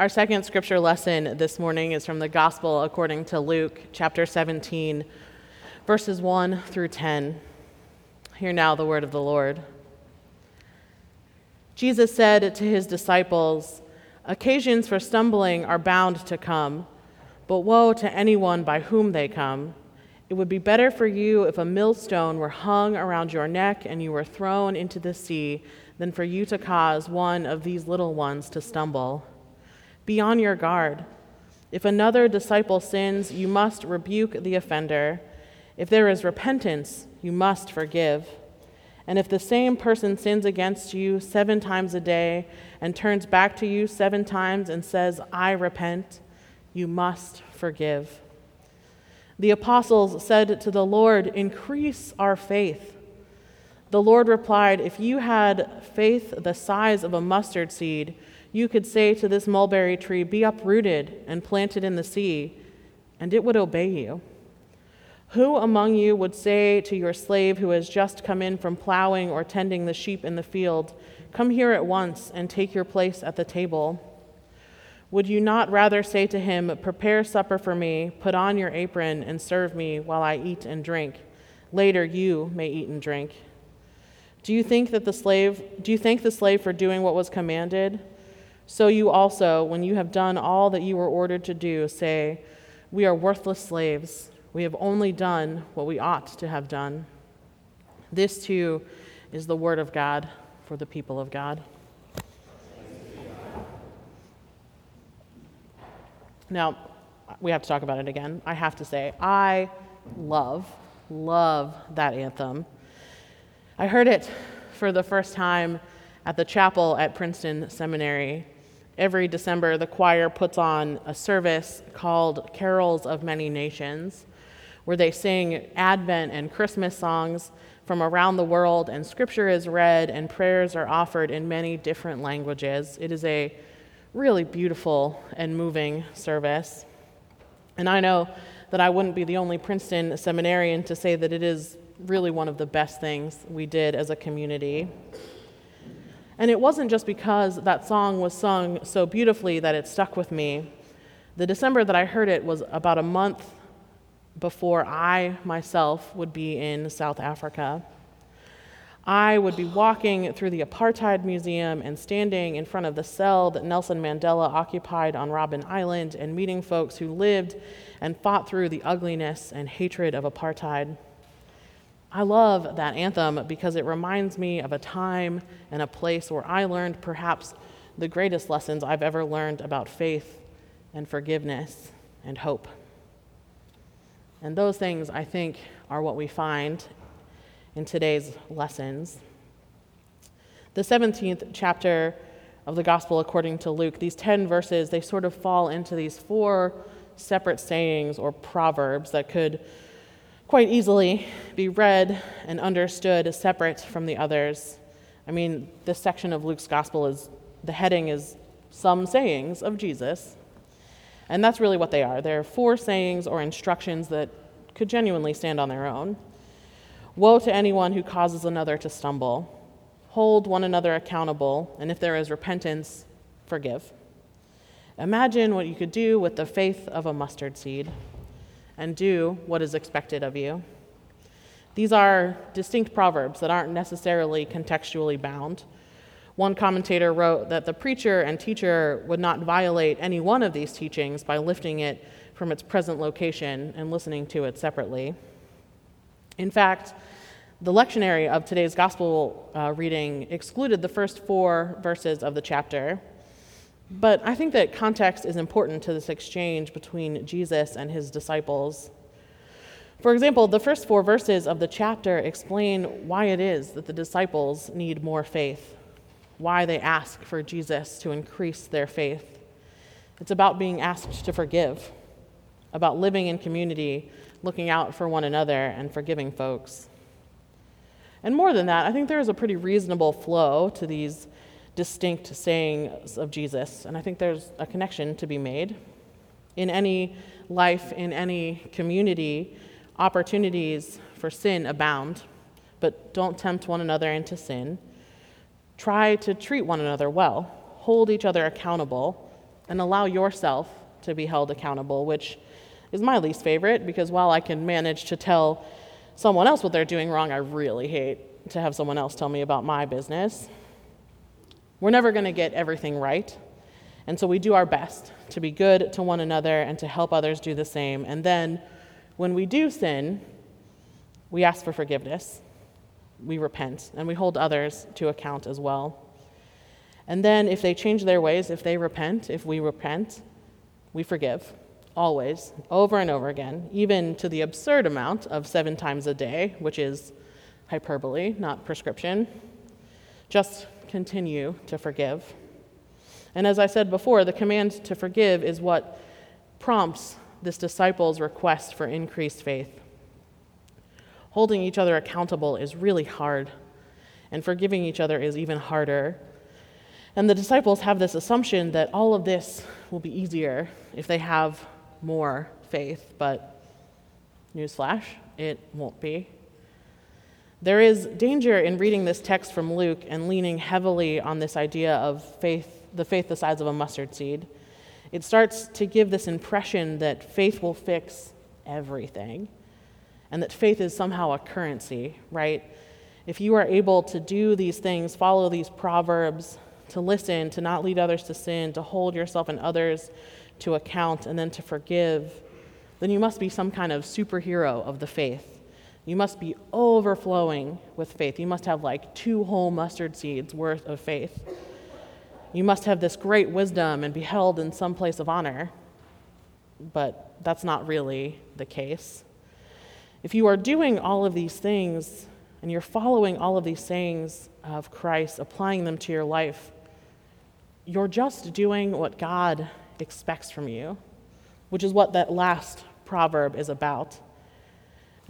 Our second scripture lesson this morning is from the Gospel according to Luke, chapter 17, verses 1 through 10. Hear now the word of the Lord. Jesus said to his disciples, Occasions for stumbling are bound to come, but woe to anyone by whom they come. It would be better for you if a millstone were hung around your neck and you were thrown into the sea than for you to cause one of these little ones to stumble. Be on your guard. If another disciple sins, you must rebuke the offender. If there is repentance, you must forgive. And if the same person sins against you seven times a day and turns back to you seven times and says, I repent, you must forgive. The apostles said to the Lord, Increase our faith. The Lord replied, If you had faith the size of a mustard seed, you could say to this mulberry tree, Be uprooted and planted in the sea, and it would obey you. Who among you would say to your slave who has just come in from plowing or tending the sheep in the field, Come here at once and take your place at the table? Would you not rather say to him, Prepare supper for me, put on your apron, and serve me while I eat and drink? Later you may eat and drink. Do you think that the slave do you thank the slave for doing what was commanded? So you also, when you have done all that you were ordered to do, say, We are worthless slaves. We have only done what we ought to have done. This, too, is the word of God for the people of God. Now, we have to talk about it again. I have to say, I love, love that anthem. I heard it for the first time at the chapel at Princeton Seminary every December, the choir puts on a service called Carols of Many Nations, where they sing Advent and Christmas songs from around the world, and scripture is read and prayers are offered in many different languages. It is a really beautiful and moving service. And I know that I wouldn't be the only Princeton seminarian to say that it is really one of the best things we did as a community. And it wasn't just because that song was sung so beautifully that it stuck with me. The December that I heard it was about a month before I myself would be in South Africa. I would be walking through the Apartheid Museum and standing in front of the cell that Nelson Mandela occupied on Robben Island and meeting folks who lived and fought through the ugliness and hatred of apartheid. I love that anthem because it reminds me of a time and a place where I learned perhaps the greatest lessons I've ever learned about faith and forgiveness and hope. And those things, I think, are what we find in today's lessons. The 17th chapter of the Gospel according to Luke, these 10 verses, they sort of fall into these four separate sayings or proverbs that could quite easily be read and understood as separate from the others. I mean, this section of Luke's gospel is the heading is some sayings of Jesus. And that's really what they are. They're four sayings or instructions that could genuinely stand on their own. Woe to anyone who causes another to stumble. Hold one another accountable, and if there is repentance, forgive. Imagine what you could do with the faith of a mustard seed and do what is expected of you. These are distinct proverbs that aren't necessarily contextually bound. One commentator wrote that the preacher and teacher would not violate any one of these teachings by lifting it from its present location and listening to it separately. In fact, the lectionary of today's gospel uh, reading excluded the first four verses of the chapter but I think that context is important to this exchange between Jesus and his disciples. For example, the first four verses of the chapter explain why it is that the disciples need more faith, why they ask for Jesus to increase their faith. It's about being asked to forgive, about living in community, looking out for one another, and forgiving folks. And more than that, I think there is a pretty reasonable flow to these distinct sayings of Jesus. And I think there's a connection to be made. In any life, in any community, opportunities for sin abound, but don't tempt one another into sin. Try to treat one another well, hold each other accountable, and allow yourself to be held accountable, which is my least favorite because while I can manage to tell someone else what they're doing wrong, I really hate to have someone else tell me about my business. We're never going to get everything right. And so we do our best to be good to one another and to help others do the same. And then when we do sin, we ask for forgiveness, we repent, and we hold others to account as well. And then if they change their ways, if they repent, if we repent, we forgive. Always, over and over again, even to the absurd amount of seven times a day, which is hyperbole, not prescription. Just continue to forgive. And as I said before, the command to forgive is what prompts this disciples' request for increased faith. Holding each other accountable is really hard, and forgiving each other is even harder. And the disciples have this assumption that all of this will be easier if they have more faith, but newsflash, it won't be. There is danger in reading this text from Luke and leaning heavily on this idea of faith, the faith the size of a mustard seed. It starts to give this impression that faith will fix everything and that faith is somehow a currency, right? If you are able to do these things, follow these proverbs, to listen, to not lead others to sin, to hold yourself and others to account, and then to forgive, then you must be some kind of superhero of the faith. You must be overflowing with faith. You must have like two whole mustard seeds worth of faith. You must have this great wisdom and be held in some place of honor. But that's not really the case. If you are doing all of these things and you're following all of these sayings of Christ, applying them to your life, you're just doing what God expects from you, which is what that last proverb is about.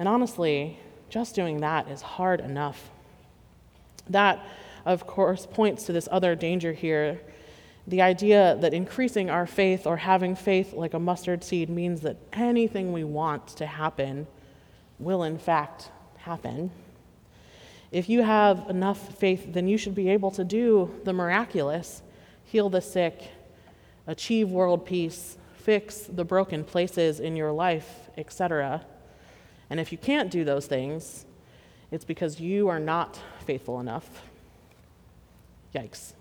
And honestly, just doing that is hard enough. That, of course, points to this other danger here the idea that increasing our faith or having faith like a mustard seed means that anything we want to happen will, in fact, happen. If you have enough faith, then you should be able to do the miraculous heal the sick, achieve world peace, fix the broken places in your life, etc. And if you can't do those things, it's because you are not faithful enough. Yikes.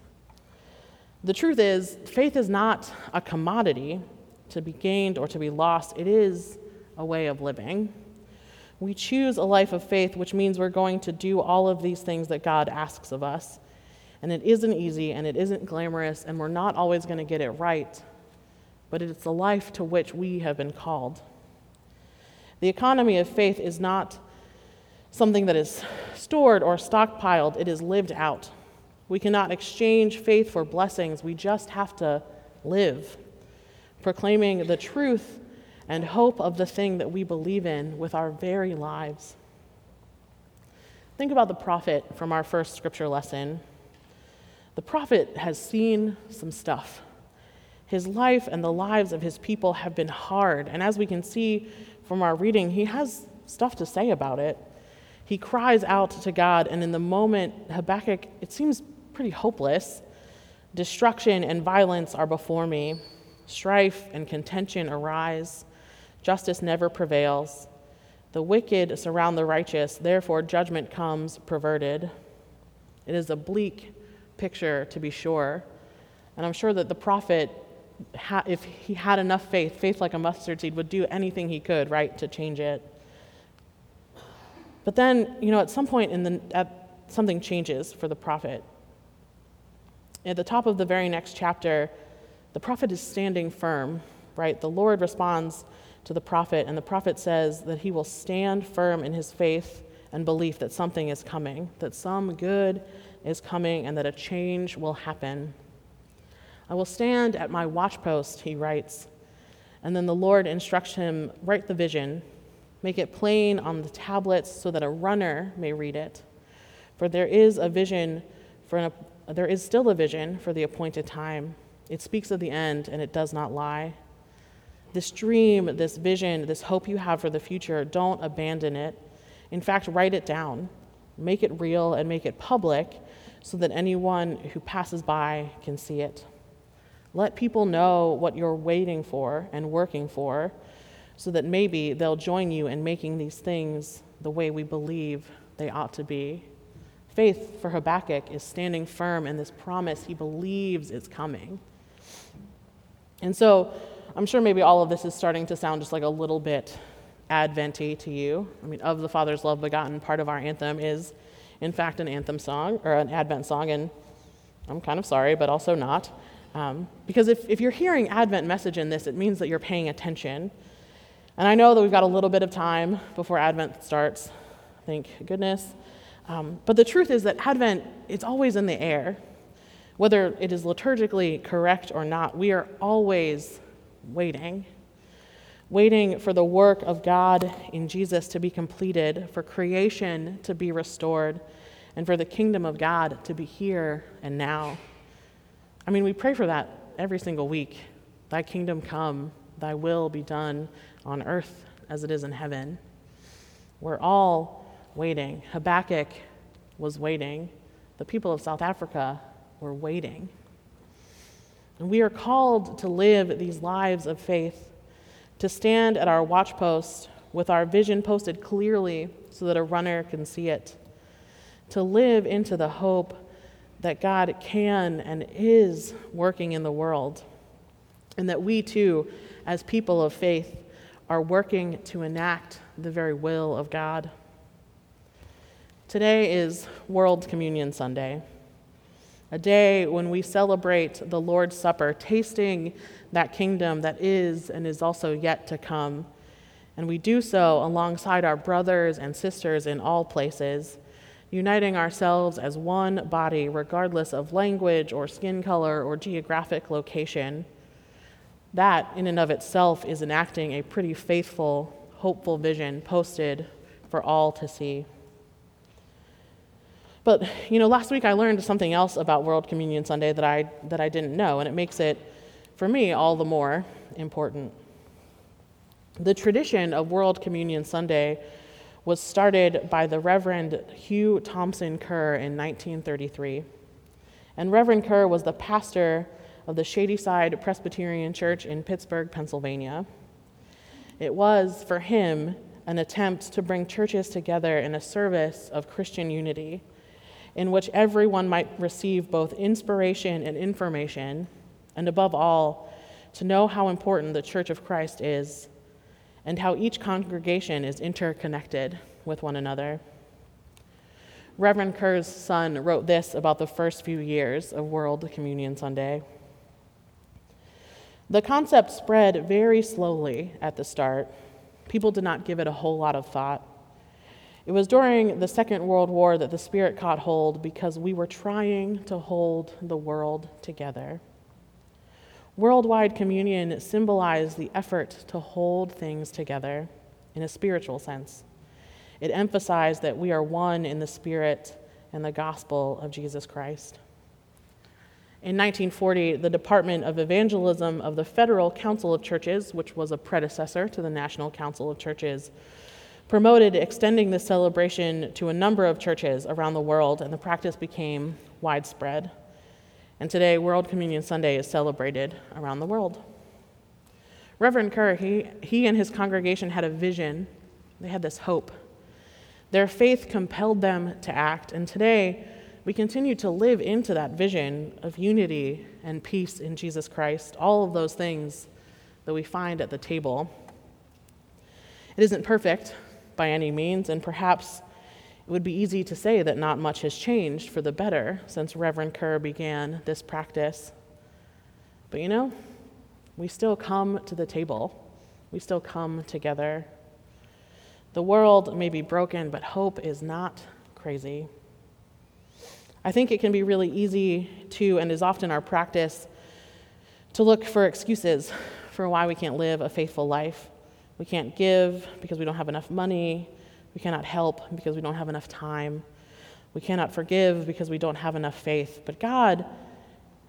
The truth is, faith is not a commodity to be gained or to be lost, it is a way of living. We choose a life of faith, which means we're going to do all of these things that God asks of us. And it isn't easy and it isn't glamorous, and we're not always going to get it right, but it's the life to which we have been called. The economy of faith is not something that is stored or stockpiled, it is lived out. We cannot exchange faith for blessings, we just have to live, proclaiming the truth and hope of the thing that we believe in with our very lives. Think about the prophet from our first scripture lesson. The prophet has seen some stuff. His life and the lives of his people have been hard, and as we can see from our reading, he has stuff to say about it. He cries out to God, and in the moment, Habakkuk, it seems pretty hopeless. Destruction and violence are before me, strife and contention arise, justice never prevails. The wicked surround the righteous, therefore, judgment comes perverted. It is a bleak picture, to be sure. And I'm sure that the prophet, if he had enough faith, faith like a mustard seed, would do anything he could, right, to change it. But then, you know, at some point in the, at, something changes for the prophet. At the top of the very next chapter, the prophet is standing firm, right? The Lord responds to the prophet, and the prophet says that he will stand firm in his faith and belief that something is coming, that some good is coming and that a change will happen. I will stand at my watchpost, he writes. And then the Lord instructs him write the vision, make it plain on the tablets so that a runner may read it. For there is a vision for an, there is still a vision for the appointed time. It speaks of the end and it does not lie. This dream, this vision, this hope you have for the future, don't abandon it. In fact, write it down. Make it real and make it public so that anyone who passes by can see it. Let people know what you're waiting for and working for so that maybe they'll join you in making these things the way we believe they ought to be. Faith for Habakkuk is standing firm in this promise he believes is coming. And so I'm sure maybe all of this is starting to sound just like a little bit adventy to you. I mean, of the Father's love begotten, part of our anthem is, in fact, an anthem song or an Advent song, and I'm kind of sorry, but also not. Um, because if, if you're hearing Advent message in this, it means that you're paying attention. And I know that we've got a little bit of time before Advent starts, thank goodness. Um, but the truth is that Advent, it's always in the air. Whether it is liturgically correct or not, we are always waiting. Waiting for the work of God in Jesus to be completed, for creation to be restored, and for the kingdom of God to be here and now. I mean, we pray for that every single week. Thy kingdom come, thy will be done on earth as it is in heaven. We're all waiting. Habakkuk was waiting. The people of South Africa were waiting. And we are called to live these lives of faith, to stand at our watchpost with our vision posted clearly so that a runner can see it, to live into the hope that God can and is working in the world, and that we too, as people of faith, are working to enact the very will of God. Today is World Communion Sunday, a day when we celebrate the Lord's Supper, tasting that kingdom that is and is also yet to come. And we do so alongside our brothers and sisters in all places, uniting ourselves as one body, regardless of language or skin color or geographic location. That, in and of itself, is enacting a pretty faithful, hopeful vision posted for all to see. But, you know, last week I learned something else about World Communion Sunday that I, that I didn't know, and it makes it, for me, all the more important. The tradition of World Communion Sunday was started by the Reverend Hugh Thompson Kerr in 1933. And Reverend Kerr was the pastor of the Shadyside Presbyterian Church in Pittsburgh, Pennsylvania. It was, for him, an attempt to bring churches together in a service of Christian unity, in which everyone might receive both inspiration and information, and above all, to know how important the Church of Christ is and how each congregation is interconnected with one another. Reverend Kerr's son wrote this about the first few years of World Communion Sunday. The concept spread very slowly at the start. People did not give it a whole lot of thought. It was during the Second World War that the Spirit caught hold because we were trying to hold the world together. Worldwide communion symbolized the effort to hold things together in a spiritual sense. It emphasized that we are one in the Spirit and the gospel of Jesus Christ. In 1940, the Department of Evangelism of the Federal Council of Churches, which was a predecessor to the National Council of Churches, promoted extending this celebration to a number of churches around the world, and the practice became widespread. And today, World Communion Sunday is celebrated around the world. Reverend Kerr, he, he and his congregation had a vision, they had this hope. Their faith compelled them to act, and today, we continue to live into that vision of unity and peace in Jesus Christ, all of those things that we find at the table. It isn't perfect by any means, and perhaps it would be easy to say that not much has changed for the better since Reverend Kerr began this practice. But you know, we still come to the table, we still come together. The world may be broken, but hope is not crazy. I think it can be really easy to, and is often our practice, to look for excuses for why we can't live a faithful life. We can't give because we don't have enough money. We cannot help because we don't have enough time. We cannot forgive because we don't have enough faith. But God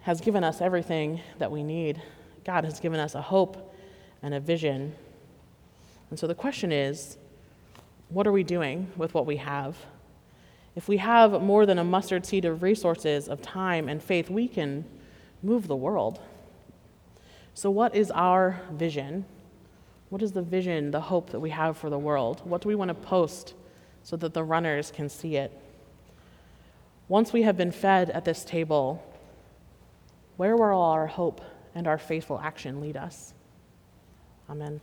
has given us everything that we need. God has given us a hope and a vision. And so the question is what are we doing with what we have? If we have more than a mustard seed of resources, of time and faith, we can move the world. So, what is our vision? What is the vision, the hope that we have for the world? What do we want to post so that the runners can see it? Once we have been fed at this table, where will our hope and our faithful action lead us? Amen.